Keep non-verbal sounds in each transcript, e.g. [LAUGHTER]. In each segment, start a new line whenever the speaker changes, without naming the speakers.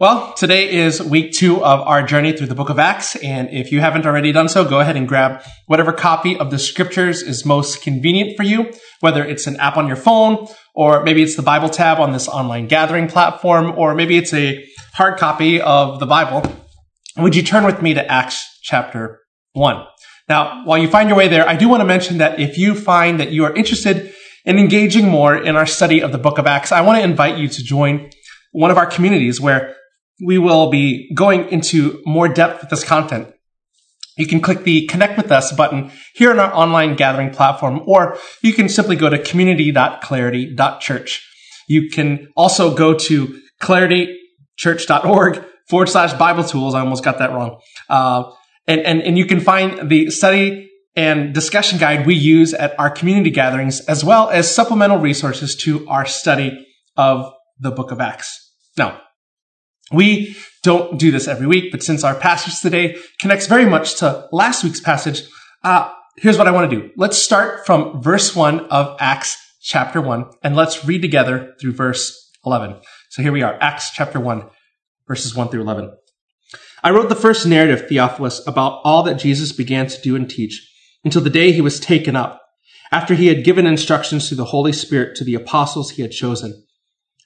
Well, today is week two of our journey through the book of Acts. And if you haven't already done so, go ahead and grab whatever copy of the scriptures is most convenient for you, whether it's an app on your phone, or maybe it's the Bible tab on this online gathering platform, or maybe it's a hard copy of the Bible. Would you turn with me to Acts chapter one? Now, while you find your way there, I do want to mention that if you find that you are interested in engaging more in our study of the book of Acts, I want to invite you to join one of our communities where we will be going into more depth with this content. You can click the connect with us button here on our online gathering platform, or you can simply go to community.clarity.church. You can also go to claritychurch.org forward slash Bible tools. I almost got that wrong. Uh, and, and, and you can find the study and discussion guide we use at our community gatherings, as well as supplemental resources to our study of the book of Acts. Now, we don't do this every week, but since our passage today connects very much to last week's passage, uh, here's what I want to do. Let's start from verse 1 of Acts chapter 1, and let's read together through verse 11. So here we are, Acts chapter 1, verses 1 through 11. I wrote the first narrative, Theophilus, about all that Jesus began to do and teach until the day he was taken up, after he had given instructions through the Holy Spirit to the apostles he had chosen.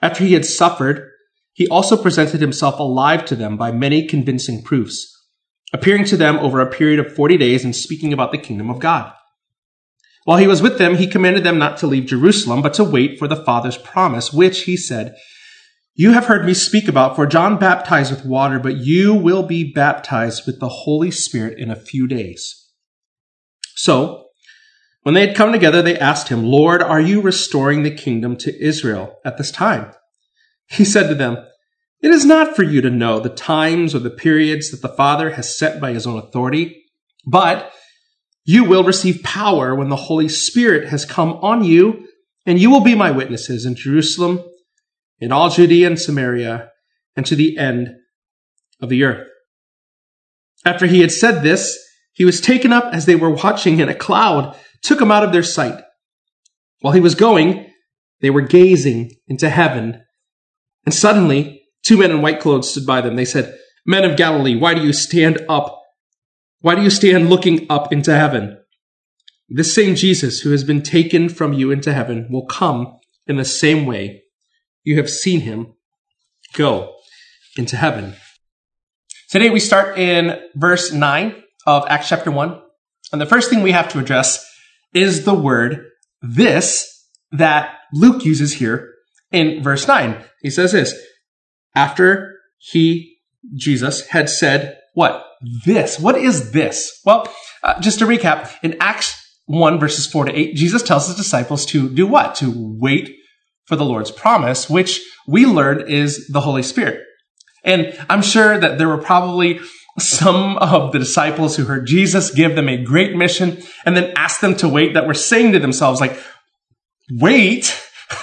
After he had suffered, he also presented himself alive to them by many convincing proofs, appearing to them over a period of 40 days and speaking about the kingdom of God. While he was with them, he commanded them not to leave Jerusalem, but to wait for the Father's promise, which, he said, you have heard me speak about, for John baptized with water, but you will be baptized with the Holy Spirit in a few days. So, when they had come together, they asked him, Lord, are you restoring the kingdom to Israel at this time? He said to them, It is not for you to know the times or the periods that the Father has set by his own authority, but you will receive power when the Holy Spirit has come on you, and you will be my witnesses in Jerusalem, in all Judea and Samaria, and to the end of the earth. After he had said this, he was taken up as they were watching, and a cloud took him out of their sight. While he was going, they were gazing into heaven and suddenly, two men in white clothes stood by them. They said, Men of Galilee, why do you stand up? Why do you stand looking up into heaven? This same Jesus who has been taken from you into heaven will come in the same way you have seen him go into heaven. Today we start in verse 9 of Acts chapter 1. And the first thing we have to address is the word this that Luke uses here in verse 9. He says this after he, Jesus, had said, What? This. What is this? Well, uh, just to recap, in Acts 1, verses 4 to 8, Jesus tells his disciples to do what? To wait for the Lord's promise, which we learned is the Holy Spirit. And I'm sure that there were probably some of the disciples who heard Jesus give them a great mission and then asked them to wait that were saying to themselves, like, wait? [LAUGHS]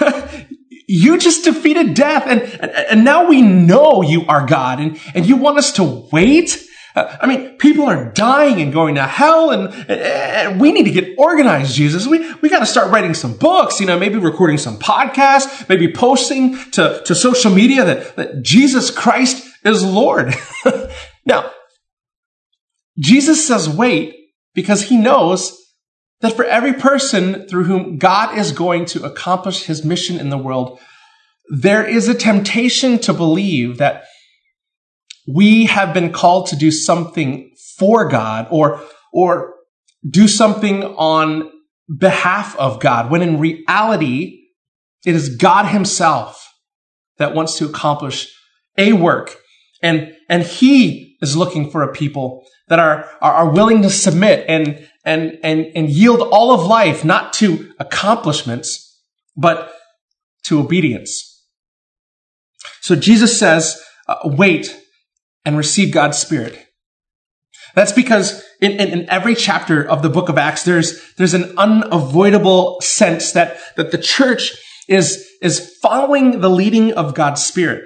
you just defeated death and, and, and, now we know you are God and, and you want us to wait? Uh, I mean, people are dying and going to hell and, and we need to get organized, Jesus. We, we got to start writing some books, you know, maybe recording some podcasts, maybe posting to, to social media that, that Jesus Christ is Lord. [LAUGHS] now, Jesus says wait because he knows that for every person through whom God is going to accomplish his mission in the world, there is a temptation to believe that we have been called to do something for God or, or do something on behalf of God, when in reality, it is God himself that wants to accomplish a work. And, and he is looking for a people that are, are, are willing to submit and, and, and, and yield all of life, not to accomplishments, but to obedience. So Jesus says, uh, wait and receive God's Spirit. That's because in, in, in, every chapter of the book of Acts, there's, there's an unavoidable sense that, that the church is, is following the leading of God's Spirit.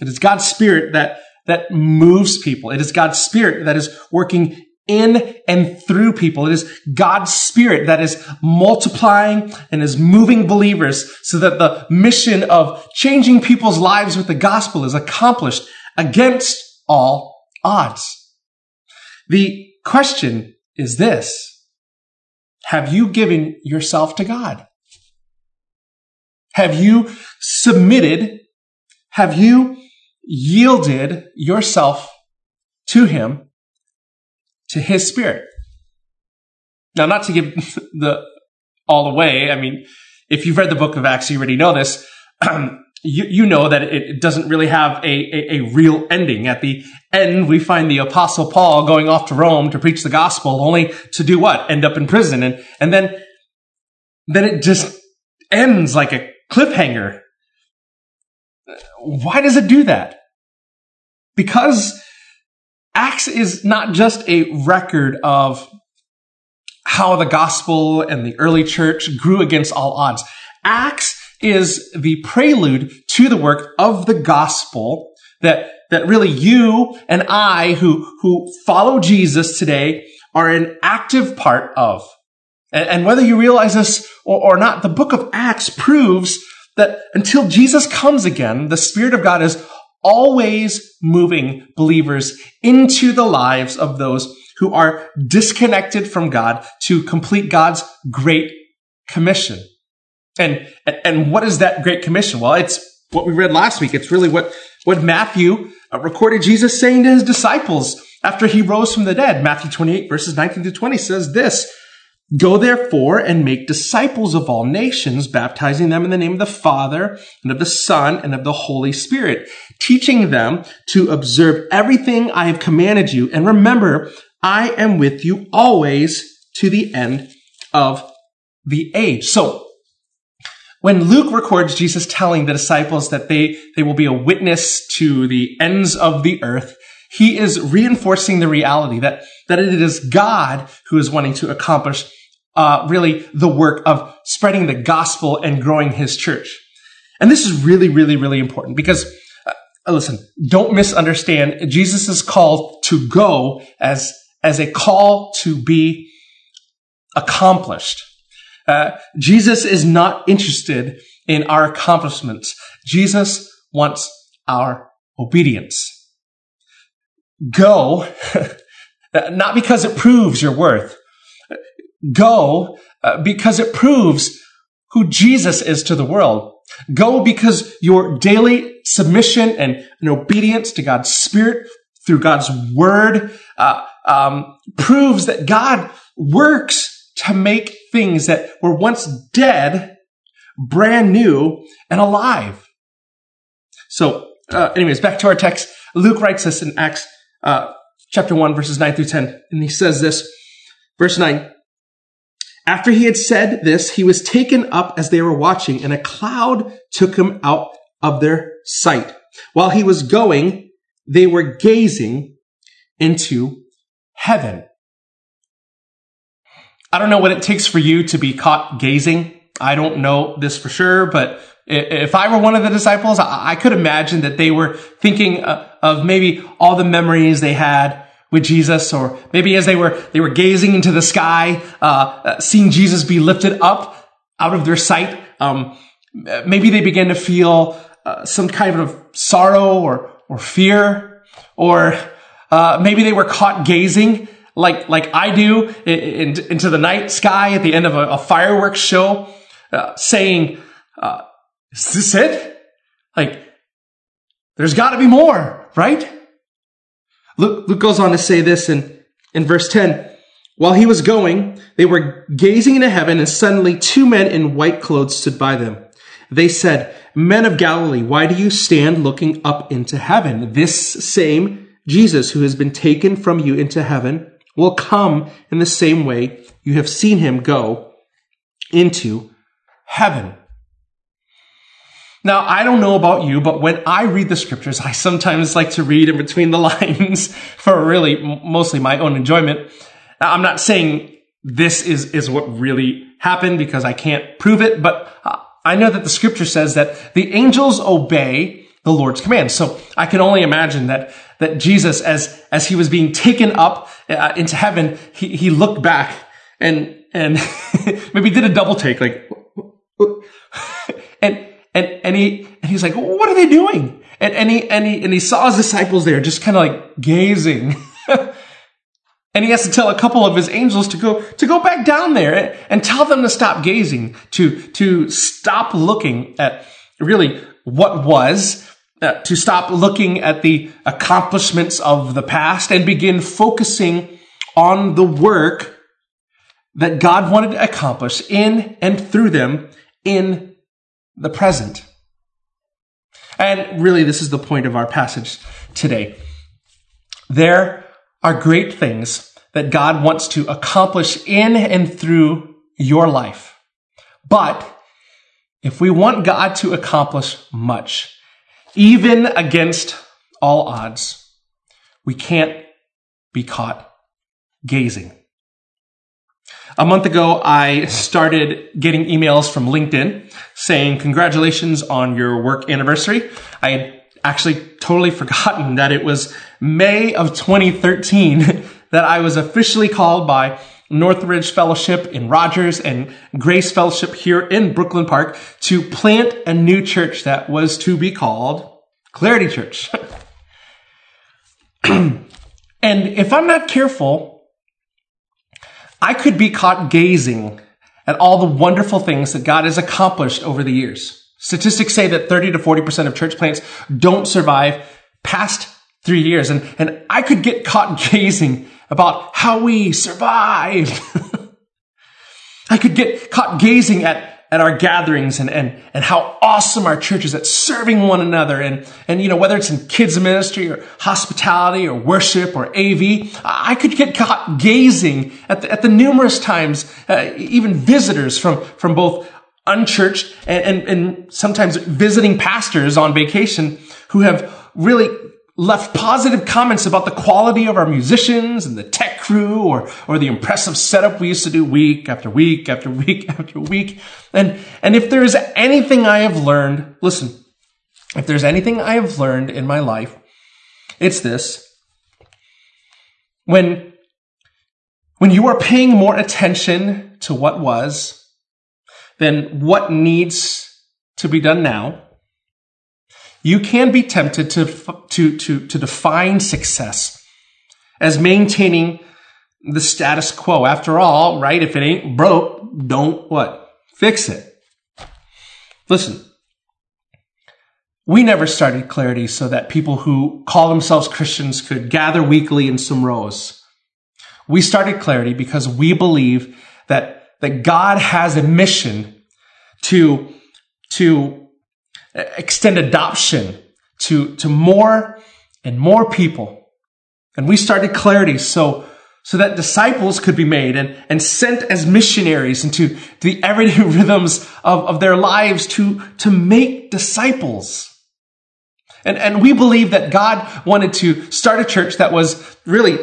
It is God's Spirit that, that moves people. It is God's Spirit that is working in and through people. It is God's Spirit that is multiplying and is moving believers so that the mission of changing people's lives with the gospel is accomplished against all odds. The question is this. Have you given yourself to God? Have you submitted? Have you yielded yourself to Him, to His Spirit? Now, not to give [LAUGHS] the all away. I mean, if you've read the book of Acts, you already know this. [CLEARS THROAT] you, you know that it doesn't really have a, a, a, real ending. At the end, we find the apostle Paul going off to Rome to preach the gospel only to do what? End up in prison. And, and then, then it just ends like a cliffhanger. Why does it do that? Because Acts is not just a record of how the gospel and the early church grew against all odds. Acts is the prelude to the work of the gospel that, that really you and I who, who follow Jesus today are an active part of. And, and whether you realize this or, or not, the book of Acts proves that until Jesus comes again, the Spirit of God is always moving believers into the lives of those who are disconnected from God to complete God's great commission. And, and what is that great commission? Well, it's what we read last week. It's really what, what Matthew uh, recorded Jesus saying to his disciples after he rose from the dead. Matthew 28 verses 19 to 20 says this, Go therefore and make disciples of all nations, baptizing them in the name of the Father and of the Son and of the Holy Spirit, teaching them to observe everything I have commanded you. And remember, I am with you always to the end of the age. So when Luke records Jesus telling the disciples that they, they will be a witness to the ends of the earth, he is reinforcing the reality that, that it is God who is wanting to accomplish uh, really the work of spreading the gospel and growing his church. And this is really, really, really important because uh, listen, don't misunderstand. Jesus is called to go as, as a call to be accomplished. Uh, Jesus is not interested in our accomplishments. Jesus wants our obedience. Go, [LAUGHS] not because it proves your worth. Go uh, because it proves who Jesus is to the world. Go because your daily submission and, and obedience to God's Spirit through God's Word uh, um, proves that God works to make things that were once dead brand new and alive. So, uh, anyways, back to our text. Luke writes this in Acts uh, chapter 1, verses 9 through 10. And he says this, verse 9. After he had said this, he was taken up as they were watching, and a cloud took him out of their sight. While he was going, they were gazing into heaven. I don't know what it takes for you to be caught gazing. I don't know this for sure, but if I were one of the disciples, I could imagine that they were thinking uh, of maybe all the memories they had with Jesus, or maybe as they were they were gazing into the sky, uh, uh, seeing Jesus be lifted up out of their sight. Um, maybe they began to feel uh, some kind of sorrow or or fear, or uh, maybe they were caught gazing like like I do in, in, into the night sky at the end of a, a fireworks show, uh, saying, uh, "Is this it? Like, there's got to be more, right?" Luke, Luke goes on to say this in in verse ten. While he was going, they were gazing into heaven, and suddenly two men in white clothes stood by them. They said, Men of Galilee, why do you stand looking up into heaven? This same Jesus who has been taken from you into heaven will come in the same way you have seen him go into heaven. Now, I don't know about you, but when I read the scriptures, I sometimes like to read in between the [LAUGHS] lines for really mostly my own enjoyment. Now, I'm not saying this is, is what really happened because I can't prove it, but uh, I know that the scripture says that the angels obey the Lord's command. So I can only imagine that that Jesus, as, as he was being taken up uh, into heaven, he, he looked back and, and [LAUGHS] maybe did a double take, like, [LAUGHS] and, and, and he, and he's like, what are they doing? and, and he, and he, and he saw his disciples there just kind of like gazing. [LAUGHS] and he has to tell a couple of his angels to go, to go back down there and, and tell them to stop gazing, to, to stop looking at really what was, uh, to stop looking at the accomplishments of the past and begin focusing on the work that God wanted to accomplish in and through them in the present. And really, this is the point of our passage today. There are great things that God wants to accomplish in and through your life. But if we want God to accomplish much, even against all odds, we can't be caught gazing. A month ago, I started getting emails from LinkedIn saying, congratulations on your work anniversary. I had actually totally [LAUGHS] forgotten that it was May of 2013 [LAUGHS] that I was officially called by Northridge Fellowship in Rogers and Grace Fellowship here in Brooklyn Park to plant a new church that was to be called Clarity Church. [CLEARS THROAT] and if I'm not careful, I could be caught gazing at all the wonderful things that God has accomplished over the years. Statistics say that 30 to 40% of church plants don't survive past three years. And, and I could get caught [LAUGHS] gazing about how we survived. [LAUGHS] I could get caught gazing at, at our gatherings and, and, and how awesome our church is at serving one another. And, and, you know, whether it's in kids ministry or hospitality or worship or AV, I could get caught gazing at the, at the numerous times, uh, even visitors from, from both unchurched and, and, and sometimes visiting pastors on vacation who have really left positive comments about the quality of our musicians and the tech crew or, or the impressive setup we used to do week after week after [LAUGHS] week after week. And, and if there is anything I have learned, listen, if there's anything I have learned in my life, it's this. When, when you are paying more attention to what was than what needs to be done now, you can be tempted to, to, to, to define success as maintaining the status quo. After all, right? If it ain't broke, don't what? Fix it. Listen, we never started Clarity so that people who call themselves Christians could gather weekly in some rows. We started Clarity because we believe that, that God has a mission to, to extend adoption to, to more and more people. And we started Clarity so, so that disciples could be made and, and sent as missionaries into the everyday [LAUGHS] rhythms of, of their lives to, to make disciples. And, and we believe that God wanted to start a church that was really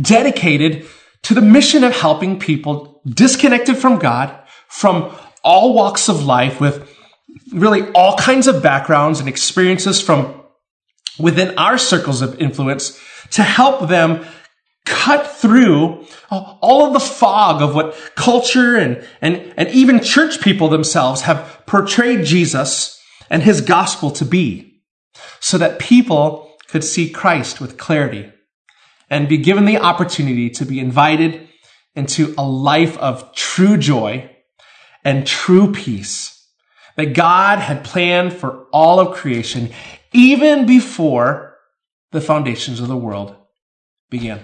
dedicated to the mission of helping people disconnected from God, from all walks of life with really all kinds of backgrounds and experiences from within our circles of influence to help them cut through uh, all of the fog of what culture and, and, and even church people themselves have portrayed Jesus and his gospel to be so that people could see Christ with clarity and be given the opportunity to be invited into a life of true joy and true peace that God had planned for all of creation even before the foundations of the world began.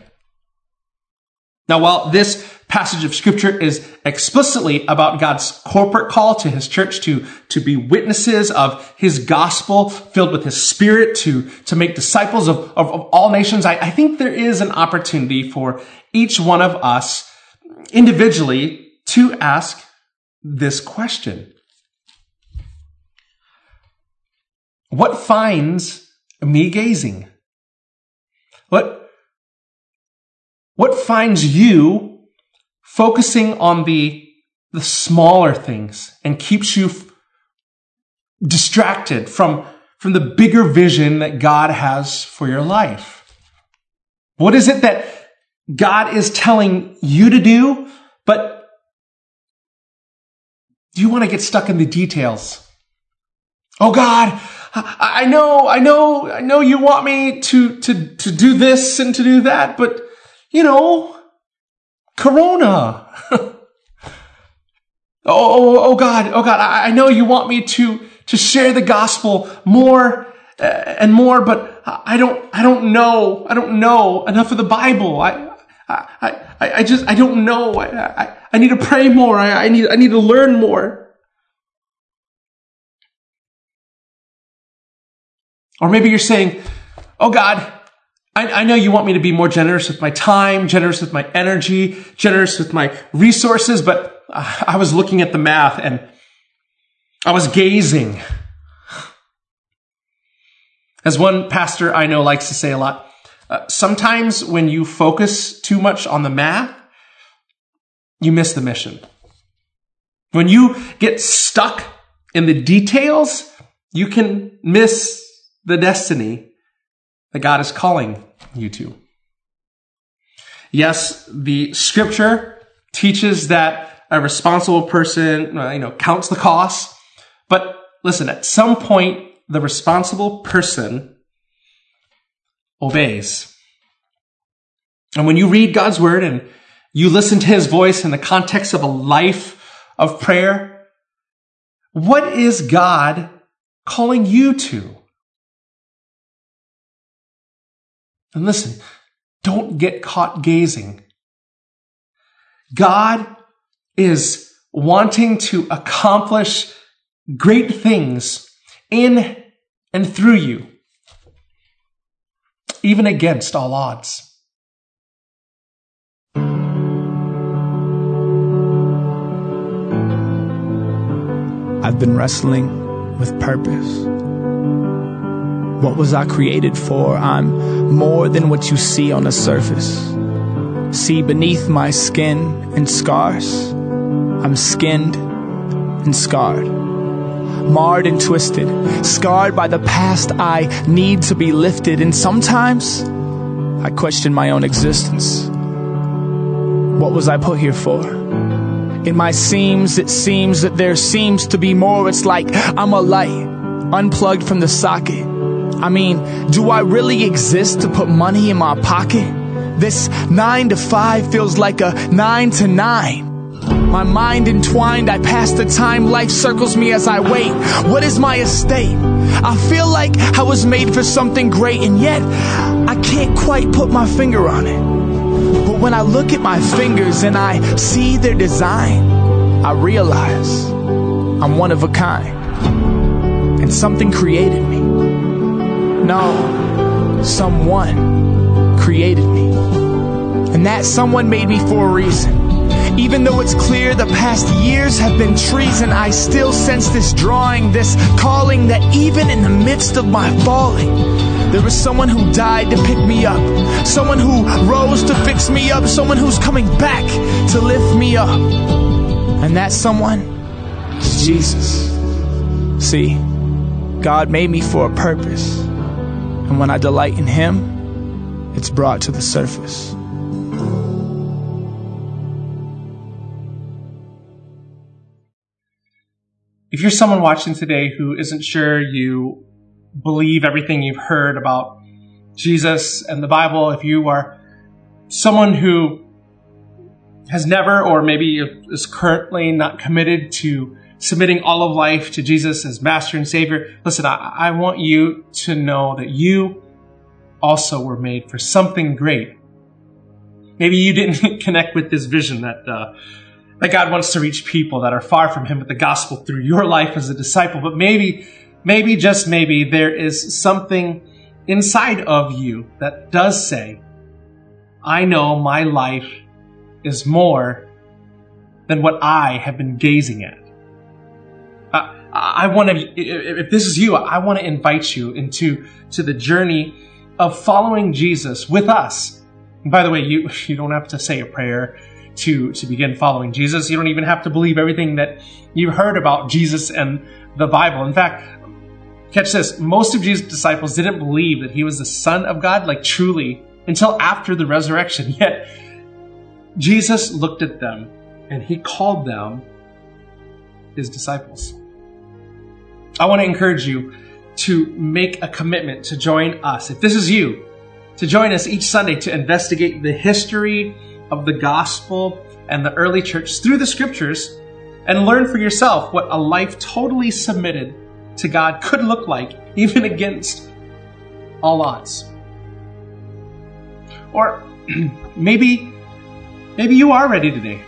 Now, while this passage of scripture is explicitly about God's corporate call to his church to, to be witnesses of his gospel filled with his spirit to, to make disciples of, of, of all nations, I, I think there is an opportunity for each one of us individually to ask this question. What finds me gazing? What, what finds you focusing on the, the smaller things and keeps you f- distracted from, from the bigger vision that God has for your life? What is it that God is telling you to do, but do you want to get stuck in the details? Oh God, I know, I know, I know you want me to, to, to do this and to do that, but you know, Corona. [LAUGHS] oh, oh, oh God, oh God, I, I know you want me to, to share the gospel more uh, and more, but I don't, I don't know, I don't know enough of the Bible. I, I, I, I just, I don't know. I, I, I need to pray more. I, I need, I need to learn more. Or maybe you're saying, Oh God, I, I, know you want me to be more generous with my time, generous with my energy, generous with my resources, but I was looking at the math and I was gazing. As one pastor I know likes to say a lot, uh, sometimes when you focus too much on the math, you miss the mission. When you get stuck in the details, you can miss the destiny that God is calling you to. Yes, the scripture teaches that a responsible person, uh, you know, counts the cost. But listen, at some point, the responsible person obeys. And when you read God's word and you listen to his voice in the context of a life of prayer, what is God calling you to? And listen, don't get caught gazing. God is wanting to accomplish great things in and through you, even against all odds.
I've been wrestling with purpose. What was I created for? I'm more than what you see on the surface. See beneath my skin and scars. I'm skinned and scarred. Marred and twisted, scarred by the past I need to be lifted. And sometimes I question my own existence. What was I put here for? In my seams, it seems that there seems to be more. It's like I'm a light, unplugged from the socket I mean, do I really exist to put money in my pocket? This nine to five feels like a nine to nine. My mind entwined, I pass the time, life circles me as I wait. What is my estate? I feel like I was made for something great, and yet I can't quite put my finger on it. But when I look at my fingers and I see their design, I realize I'm one of a kind, and something created me. No, someone created me. And that someone made me for a reason. Even though it's clear the past years have been treason, I still sense this drawing, this calling that even in the midst of my falling, there was someone who died to pick me up, someone who rose to fix me up, someone who's coming back to lift me up. And that someone is Jesus. See, God made me for a purpose. And when I delight in Him, it's brought to the surface.
If you're someone watching today who isn't sure you believe everything you've heard about Jesus and the Bible, if you are someone who has never or maybe is currently not committed to submitting all of life to Jesus as master and savior, listen, I, I want you to know that you also were made for something great. Maybe you didn't [LAUGHS] connect with this vision that, uh, that God wants to reach people that are far from Him with the gospel through your life as a disciple, but maybe, maybe, just maybe, there is something inside of you that does say, I know my life is more than what I have been gazing at. I want to, if this is you, I want to invite you into to the journey of following Jesus with us. And by the way, you [LAUGHS] you don't have to say a prayer to to begin following Jesus. You don't even have to believe everything that you've heard about Jesus and the Bible. In fact, catch this: most of Jesus' disciples didn't believe that he was the Son of God, like truly, until after the resurrection. [LAUGHS] Yet Jesus looked at them and he called them his disciples. I want to encourage you to make a commitment to join us, if this is you, to join us each Sunday to investigate the history of the gospel and the early church through the scriptures and learn for yourself what a life totally submitted to God could look like, [LAUGHS] even against all odds. Or [CLEARS THROAT] maybe, maybe you are ready today.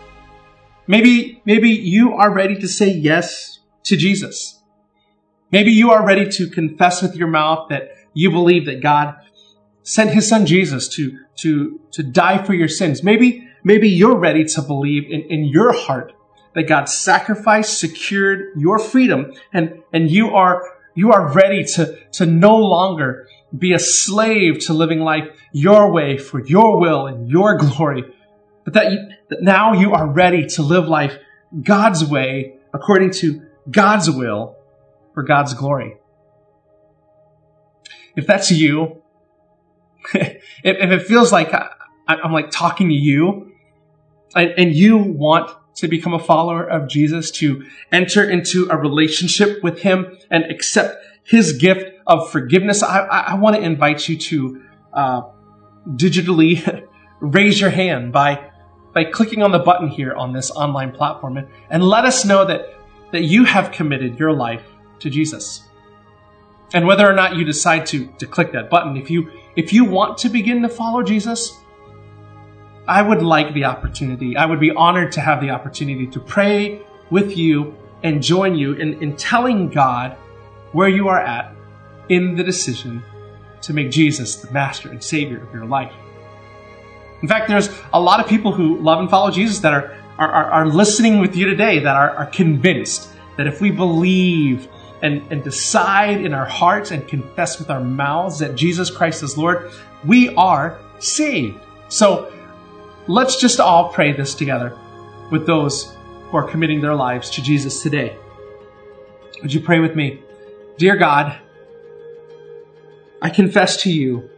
Maybe, maybe you are ready to say yes to Jesus. Maybe you are ready to confess with your mouth that you believe that God sent his son Jesus to, to, to die for your sins. Maybe, maybe you're ready to believe in, in your heart that God's sacrifice secured your freedom and, and you are, you are ready to, to no longer be a slave to living life your way for your will and your glory, but that, you, that now you are ready to live life God's way according to God's will for God's glory. If that's you, [LAUGHS] if, it feels like I, am like talking to you and, and you want to become a follower of Jesus, to enter into a relationship with Him and accept His gift of forgiveness, I, I, I want to invite you to uh, digitally [LAUGHS] raise your hand by by clicking on the button here on this online platform and, and let us know that that you have committed your life to Jesus. And whether or not you decide to, to click that button, if you if you want to begin to follow Jesus, I would like the opportunity. I would be honored to have the opportunity to pray with you and join you in, in telling God where you are at in the decision to make Jesus the master and savior of your life. In fact, there's a lot of people who love and follow Jesus that are, are, are listening with you today that are, are convinced that if we believe and, and decide in our hearts and confess with our mouths that Jesus Christ is Lord, we are saved. So let's just all pray this together with those who are committing their lives to Jesus today. Would you pray with me? Dear God, I confess to you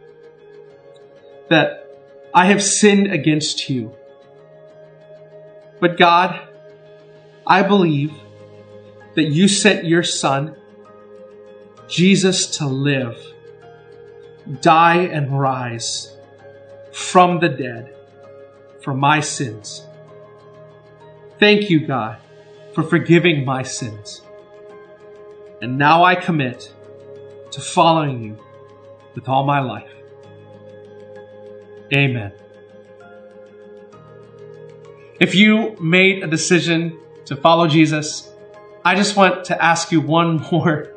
that I have sinned against you. But God, I believe that you sent your Son, Jesus, to live, die, and rise from the dead for my sins. Thank you, God, for forgiving my sins. And now I commit to following you with all my life. Amen. If you made a decision to follow Jesus, I just want to ask you one more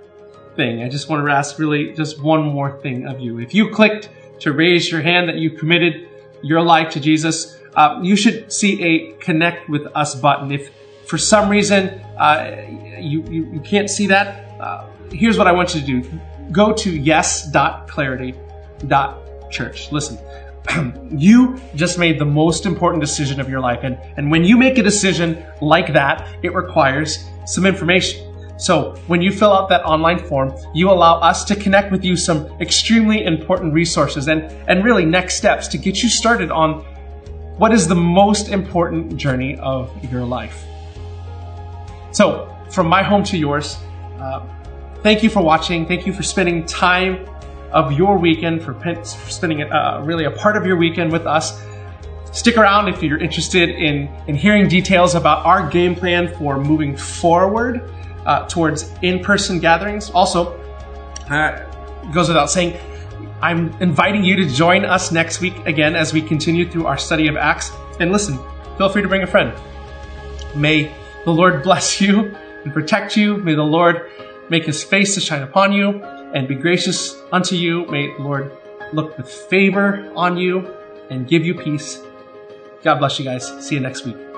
thing. I just want to ask really just one more thing of you. If you clicked to raise your hand that you committed your life to Jesus, uh, you should see a connect with us button. If for some reason uh, you, you, you, can't see that, uh, here's what I want you to do. Go to yes.clarity.church. Listen, [CLEARS THROAT] you just made the most important decision of your life. And, and when you make a decision like that, it requires some information. So when you fill out that online form, you allow us to connect with you some extremely important resources and, and really next steps to get you started on what is the most important journey of your life. So from my home to yours, uh, thank you for watching. Thank you for spending time of your weekend, for, spending uh, really a part of your weekend with us. Stick around if you're interested in, in hearing details about our game plan for moving forward uh, towards in person gatherings. Also, uh, goes without saying, I'm inviting you to join us next week again as we continue through our study of Acts. And listen, feel free to bring a friend. May the Lord [LAUGHS] bless you and protect you. May the Lord make his face to shine upon you and be gracious unto you. May the Lord look with favor on you and give you peace. God bless you guys. See you next week.